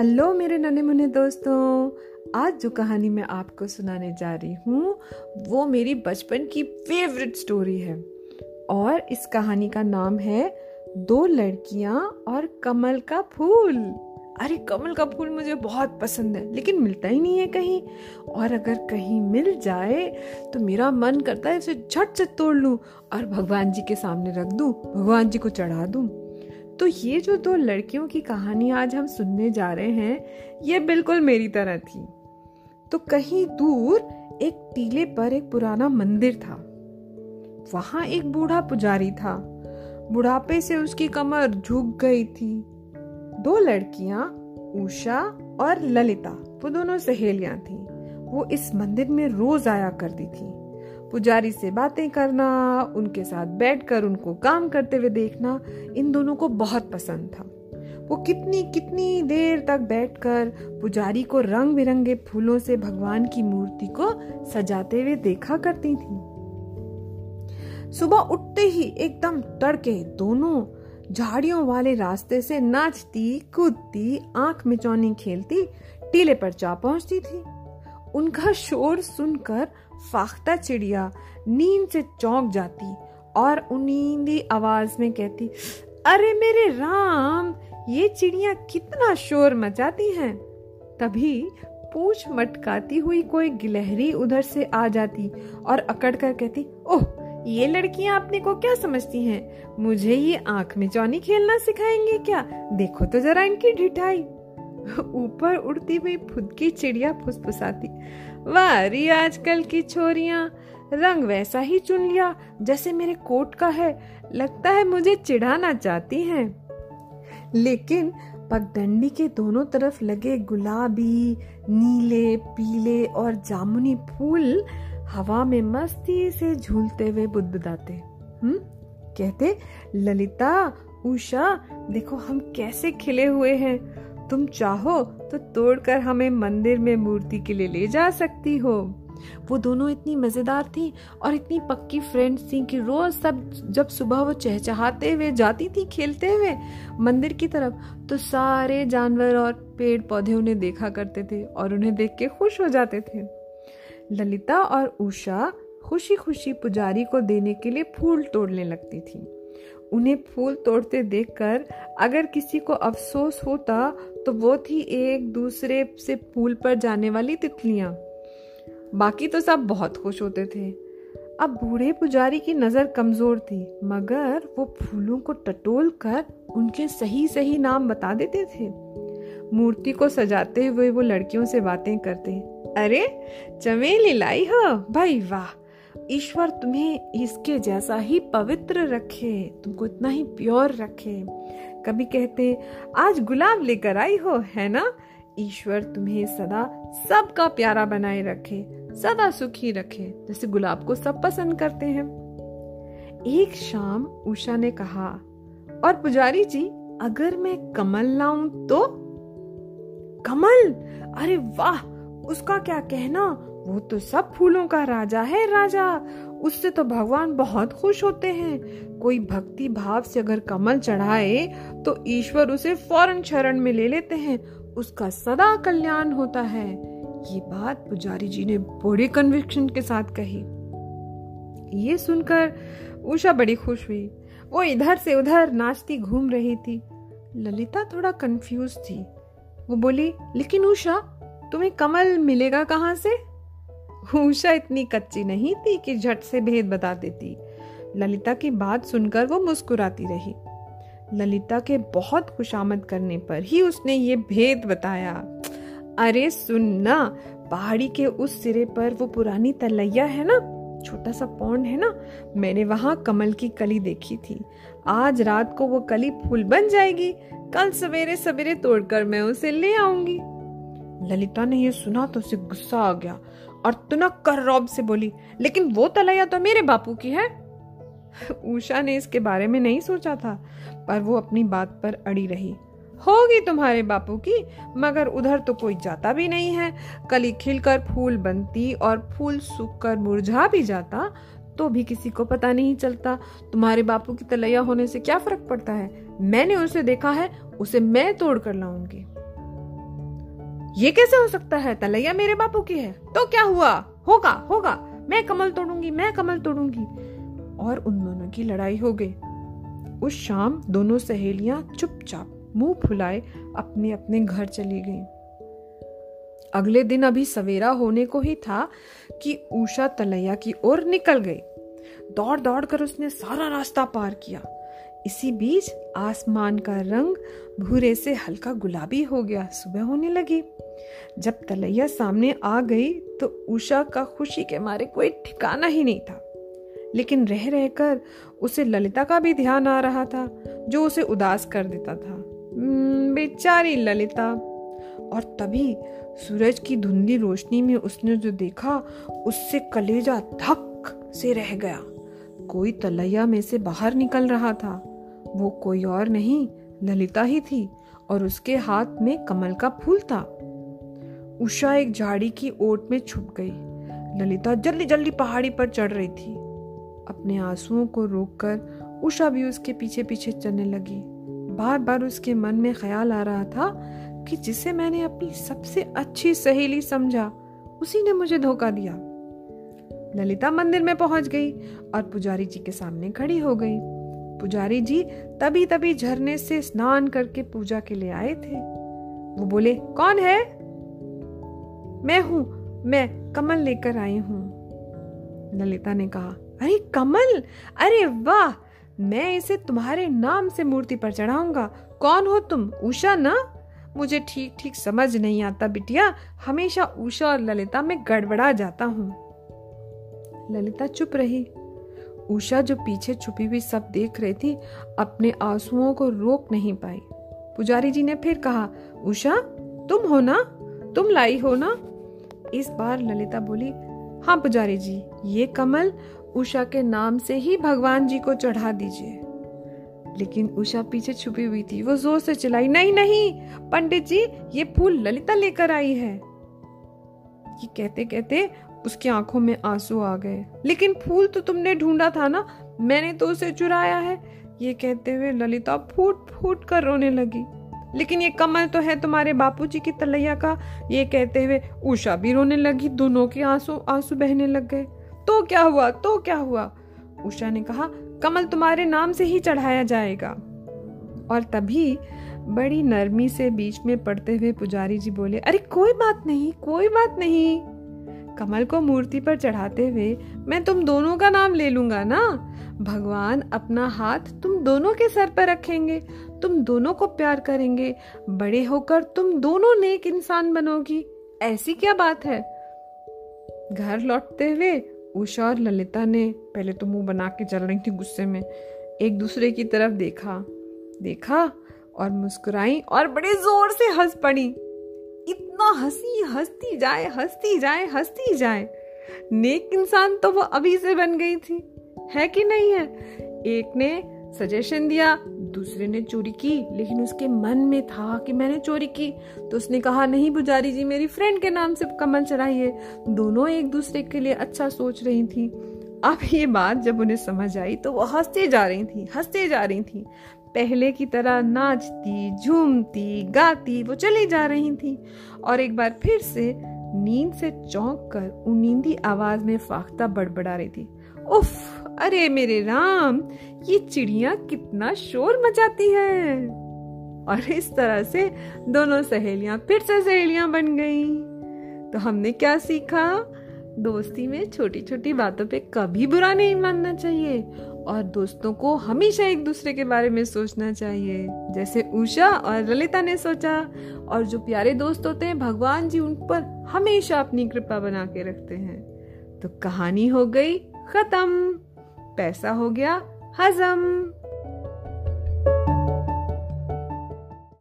Hello मेरे नन्हे मुन्ने दोस्तों। आज जो कहानी मैं आपको सुनाने जा रही हूँ, वो मेरी बचपन की फेवरेट स्टोरी है। और इस कहानी का नाम है, दो लड़कियाँ और कमल का फूल। अरे, कमल का फूल मुझे बहुत पसंद है, लेकिन मिलता ही नहीं है कहीं। और अगर कहीं मिल जाए तो मेरा मन करता है उसे झट से तोड़ लूँ और भगवान जी के सामने रख दूँ, भगवान जी को चढ़ा दूँ। तो ये जो दो लड़कियों की कहानी आज हम सुनने जा रहे हैं, ये बिल्कुल मेरी तरह थी। तो कहीं दूर एक टीले पर एक पुराना मंदिर था। वहाँ एक बूढ़ा पुजारी था। बुढ़ापे से उसकी कमर झुक गई थी। दो लड़कियाँ, उषा और ललिता, वो दोनों सहेलियाँ थी। वो इस मंदिर में रोज आया करती थी। पुजारी से बातें करना, उनके साथ बैठकर उनको काम करते हुए देखना, इन दोनों को बहुत पसंद था। वो कितनी कितनी देर तक बैठकर पुजारी को रंग बिरंगे फूलों से भगवान की मूर्ति को सजाते हुए देखा करती थी। सुबह उठते ही एकदम तड़के दोनों झाड़ियों वाले रास्ते से नाचती, कूदती, आँख मिचौनी खेलती, टीले पर जा पहुँचती थी। उनका शोर सुनकर फाख्ता चिड़िया नींद से चौंक जाती और उनींदी आवाज़ में कहती, अरे मेरे राम, ये चिड़िया कितना शोर मचाती हैं। तभी पूछ मटकाती हुई कोई गिलहरी उधर से आ जाती और अकड़ कर कहती, ओह, ये लड़कियाँ अपने को क्या समझती हैं? मुझे ये आँख में चौनी खेलना सिखाएँगे क्या? देखो तो जरा इनकी ढिठाई। ऊपर उड़ती हुई फुदकी चिड़िया फुसफुसाती। वाह वारी आजकल की छोरियाँ। रंग वैसा ही चुन लिया, जैसे मेरे कोट का है। लगता है मुझे चिढ़ाना चाहती हैं। लेकिन पगडंडी के दोनों तरफ़ लगे गुलाबी, नीले, पीले और जामुनी फूल हवा में मस्ती से झूलते हुए बुदबुदाते। हम्म कहते, ललिता, उषा, देखो हम कैसे खिले हुए हैं। तुम चाहो तो तोड़कर हमें मंदिर में मूर्ति के लिए ले जा सकती हो। वो दोनों इतनी मज़ेदार थी और इतनी पक्की फ्रेंड्स थी कि रोज सब जब सुबह वो चहचहाते हुए जाती थी खेलते हुए, मंदिर की तरफ़ तो सारे जानवर और पेड़ पौधे उन्हें देखा करते थे और उन्हें देख के खुश हो जाते थे। ललिता और उषा खुशी खुशी पुजारी को देने के लिए फूल तोड़ने लगती थी। उन्हें फूल तोड़ते देखकर अगर किसी को अफसोस होता तो वो थी एक दूसरे से फूल पर जाने वाली तितलियाँ। बाकी तो सब बहुत खुश होते थे। अब बूढ़े पुजारी की नज़र कमज़ोर थी, मगर वो फूलों को टटोल कर उनके सही सही नाम बता देते थे। मूर्ति को सजाते हुए वो लड़कियों से बातें करते, अरे, चमेली लाई हो? भाई वाह ईश्वर तुम्हें इसके जैसा ही पवित्र रखे, तुमको इतना ही प्योर रखे। कभी कहते, आज गुलाब लेकर आई हो, है ना? ईश्वर तुम्हें सदा सबका प्यारा बनाए रखे, सदा सुखी रखे, जैसे गुलाब को सब पसंद करते हैं। एक शाम उषा ने कहा, और पुजारी जी, अगर मैं कमल लाऊं तो? कमल? अरे वाह! उसका क्या कहना? वो तो सब फूलों का राजा है, राजा। उससे तो भगवान बहुत खुश होते हैं। कोई भक्ति भाव से अगर कमल चढ़ाए तो ईश्वर उसे फ़ौरन शरण में ले लेते हैं। उसका सदा कल्याण होता है। ये बात पुजारी जी ने बड़े कन्विक्शन के साथ कही। ये सुनकर उषा बड़ी खुश हुई। वो इधर से उधर नाचती घूम रही थी। ललिता थोड़ा कंफ्यूज थी। वो बोली, लेकिन उषा, तुम्हें कमल मिलेगा कहाँ से? उषा इतनी कच्ची नहीं थी कि झट से भेद बता देती। ललिता की बात सुनकर वो मुस्कुराती रही। ललिता के बहुत खुशामद करने पर ही उसने ये भेद बताया। अरे सुनना पहाड़ी के उस सिरे पर वो पुरानी तलैया है ना? छोटा सा पौंड है ना? मैंने वहाँ कमल की कली देखी थी। आज रात को वो कली फूल बन जाएगी। कल सवेरे सवेरे तोड़कर मैं उसे ले आऊँगी। ललिता ने यह सुना तो उसे गुस्सा आ गया। और तुनक कर रौब से बोली, लेकिन वो तलैया तो मेरे बापू की है। उषा ने इसके बारे में नहीं सोचा था, पर वो अपनी बात पर अड़ी रही। होगी तुम्हारे बापू की, मगर उधर तो कोई जाता भी नहीं है। कली खिलकर फूल बनती और फूल सूख कर मुरझा भी जाता तो भी किसी को पता नहीं चलता। तुम्हारे बापू की तलैया होने से क्या फ़र्क पड़ता है? मैंने उसे देखा है, उसे मैं तोड़ कर लाऊँगी। ये कैसे हो सकता है? तलैया मेरे बापू की है। तो क्या हुआ? होगा होगा। मैं कमल तोड़ूँगी, मैं कमल तोड़ूँगी। और उन दोनों की लड़ाई हो गई। उस शाम दोनों सहेलियाँ चुपचाप मुँह फुलाए अपने अपने घर चली गईं। अगले दिन अभी सवेरा होने को ही था कि उषा तलैया की ओर निकल गई। दौड़ दौड़ कर उसने सारा रास्ता पार किया। इसी बीच आसमान का रंग भूरे से हल्का गुलाबी हो गया, सुबह होने लगी। जब तलैया सामने आ गई तो उषा का खुशी के मारे कोई ठिकाना ही नहीं था। लेकिन रह रहकर उसे ललिता का भी ध्यान आ रहा था, जो उसे उदास कर देता था। बेचारी ललिता। और तभी सूरज की धुंधली रोशनी में उसने जो देखा, उससे कलेजा धक से रह गया। कोई तलैया में से बाहर निकल रहा था। वो कोई और नहीं, ललिता ही थी और उसके हाथ में कमल का फूल था। उषा एक झाड़ी की ओट में छुप गई। ललिता जल्दी जल्दी पहाड़ी पर चढ़ रही थी। अपने आंसुओं को रोककर उषा भी उसके पीछे पीछे चलने लगी। बार बार उसके मन में ख्याल आ रहा था कि जिसे मैंने अपनी सबसे अच्छी सहेली समझा, उसी ने मुझे धोखा दिया। ललिता मंदिर में पहुँच गई और पुजारी जी के सामने खड़ी हो गई। पुजारी जी तभी तभी झरने से स्नान करके पूजा के लिए आए थे। वो बोले, कौन है? मैं हूँ, मैं कमल लेकर आई हूँ। ललिता ने कहा, अरे कमल? अरे वाह! मैं इसे तुम्हारे नाम से मूर्ति पर चढ़ाऊँगा। कौन हो तुम, उषा ना? मुझे ठीक ठीक समझ नहीं आता बिटिया। हमेशा उषा और ललिता में गड़बड़ा जाता हूँ। ललिता चुप रही। उषा जो पीछे छुपी हुई सब देख रही थी, अपने आंसुओं को रोक नहीं पाई। पुजारी जी ने फिर कहा उषा तुम हो ना? तुम लाई हो ना? इस बार ललिता बोली हाँ पुजारी जी, ये कमल उषा के नाम से ही भगवान जी को चढ़ा दीजिए। लेकिन उषा पीछे छुपी हुई थी, वो ज़ोर से चिल्लाई, नहीं नहीं, पंडित जी, ये फूल ललिता लेकर आई है। ये कहते कहते उसकी आँखों में आँसू आ गए। लेकिन फूल तो तुमने ढूंढा था ना? मैंने तो उसे चुराया है। ये कहते हुए ललिता फूट फूट कर रोने लगी। लेकिन ये कमल तो है तुम्हारे बापूजी की तलैया का। ये कहते हुए उषा भी रोने लगी। दोनों के आँसू आँसू बहने लग गए। तो क्या हुआ? तो क्या हुआ? उषा ने कहा, कमल तुम्हारे नाम से ही चढ़ाया जाएगा। और तभी बड़ी नरमी से बीच में पड़ते हुए पुजारी जी बोले, अरे, कोई बात नहीं, कोई बात नहीं। कमल को मूर्ति पर चढ़ाते हुए, मैं तुम दोनों का नाम ले लूँगा ना? भगवान अपना हाथ तुम दोनों के सर पर रखेंगे। तुम दोनों को प्यार करेंगे। बड़े होकर तुम दोनों नेक इंसान बनोगी। ऐसी क्या बात है? घर लौटते हुए उषा और ललिता ने पहले तो मुँह बना के चल रही थी गुस्से में। एक दूसरे की तरफ़ देखा। देखा और मुस्कुराई और बड़े ज़ोर से हंस पड़ी। इतना हँसी, हंसती जाए हंसती जाए हंसती जाए। नेक इंसान तो वो अभी से बन गई थी। है कि नहीं है? एक ने सजेशन दिया, दूसरे ने चोरी की, लेकिन उसके मन में था कि मैंने चोरी की। तो उसने कहा, नहीं पुजारी जी, मेरी फ्रेंड के नाम से कमल चढ़ाइए। दोनों एक दूसरे के लिए अच्छा सोच रही थी। अब ये बात जब उन्हें समझ आई तो वो हँसते जा रही थी, हँसते जा रही थी। पहले की तरह नाचती, झूमती, गाती, वो चली जा रही थी। और एक बार फिर से नींद से चौंक कर उनींदी आवाज़ में फाख्ता बड़बड़ा रही थी। उफ, अरे मेरे राम, ये चिड़िया कितना शोर मचाती है। और इस तरह से दोनों सहेलियाँ फिर से सहेलियाँ बन गई। तो हमने क्या सीखा? दोस्ती में छोटी छोटी बातों पे कभी बुरा नहीं मानना चाहिए। और दोस्तों को हमेशा एक दूसरे के बारे में सोचना चाहिए। जैसे उषा और ललिता ने सोचा, और जो प्यारे दोस्त होते हैं, भगवान जी उन पर हमेशा अपनी कृपा बना के रखते हैं। तो कहानी हो गई खत्म, पैसा हो गया हजम।